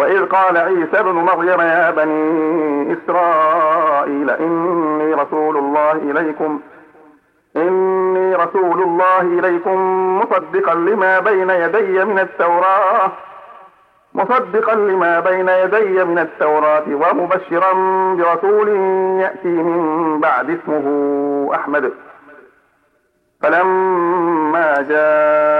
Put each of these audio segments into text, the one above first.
وإذ قال عيسى ابن مريم يا بني إسرائيل إني رسول الله إليكم إني رسول الله إليكم مصدقا لما بين يدي من التوراة مصدقا لما بين يدي من التوراة ومبشرا برسول يأتي من بعد اسمه أحمد. فلما جاءهم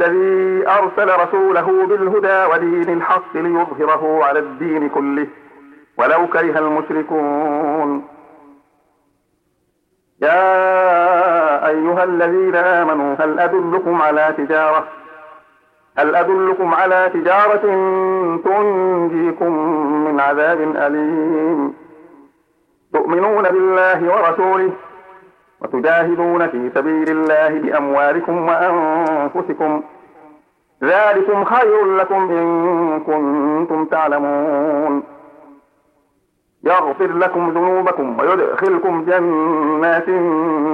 الذي أرسل رسوله بالهدى ودين الحق ليظهره على الدين كله. ولو كره المشركون. يا أيها الذين آمنوا هل أدلكم على تجارة؟ هل أدلكم على تجارة تنجيكم من عذاب أليم؟ تؤمنون بالله ورسوله؟ وتجاهدون في سبيل الله بأموالكم وأنفسكم. ذلكم خير لكم إن كنتم تعلمون. يغفر لكم ذنوبكم ويدخلكم جنات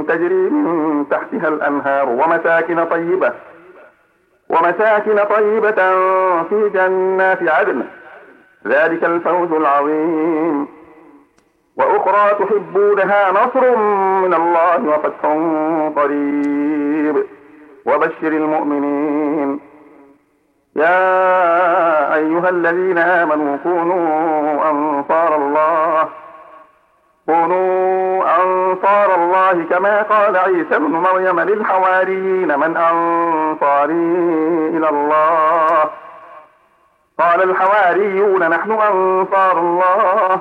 تجري من تحتها الأنهار ومساكن طيبة ومساكن طيبة في جنات عدن. ذلك الفوز العظيم. وأخرى تحبونها نصر من الله وفتح قريب. وبشر المؤمنين. يا أيها الذين آمنوا كونوا أنصار الله. كونوا أنصار الله كما قال عيسى ابن مريم للحواريين من أنصاري إلى الله؟ قال الحواريون نحن أنصار الله.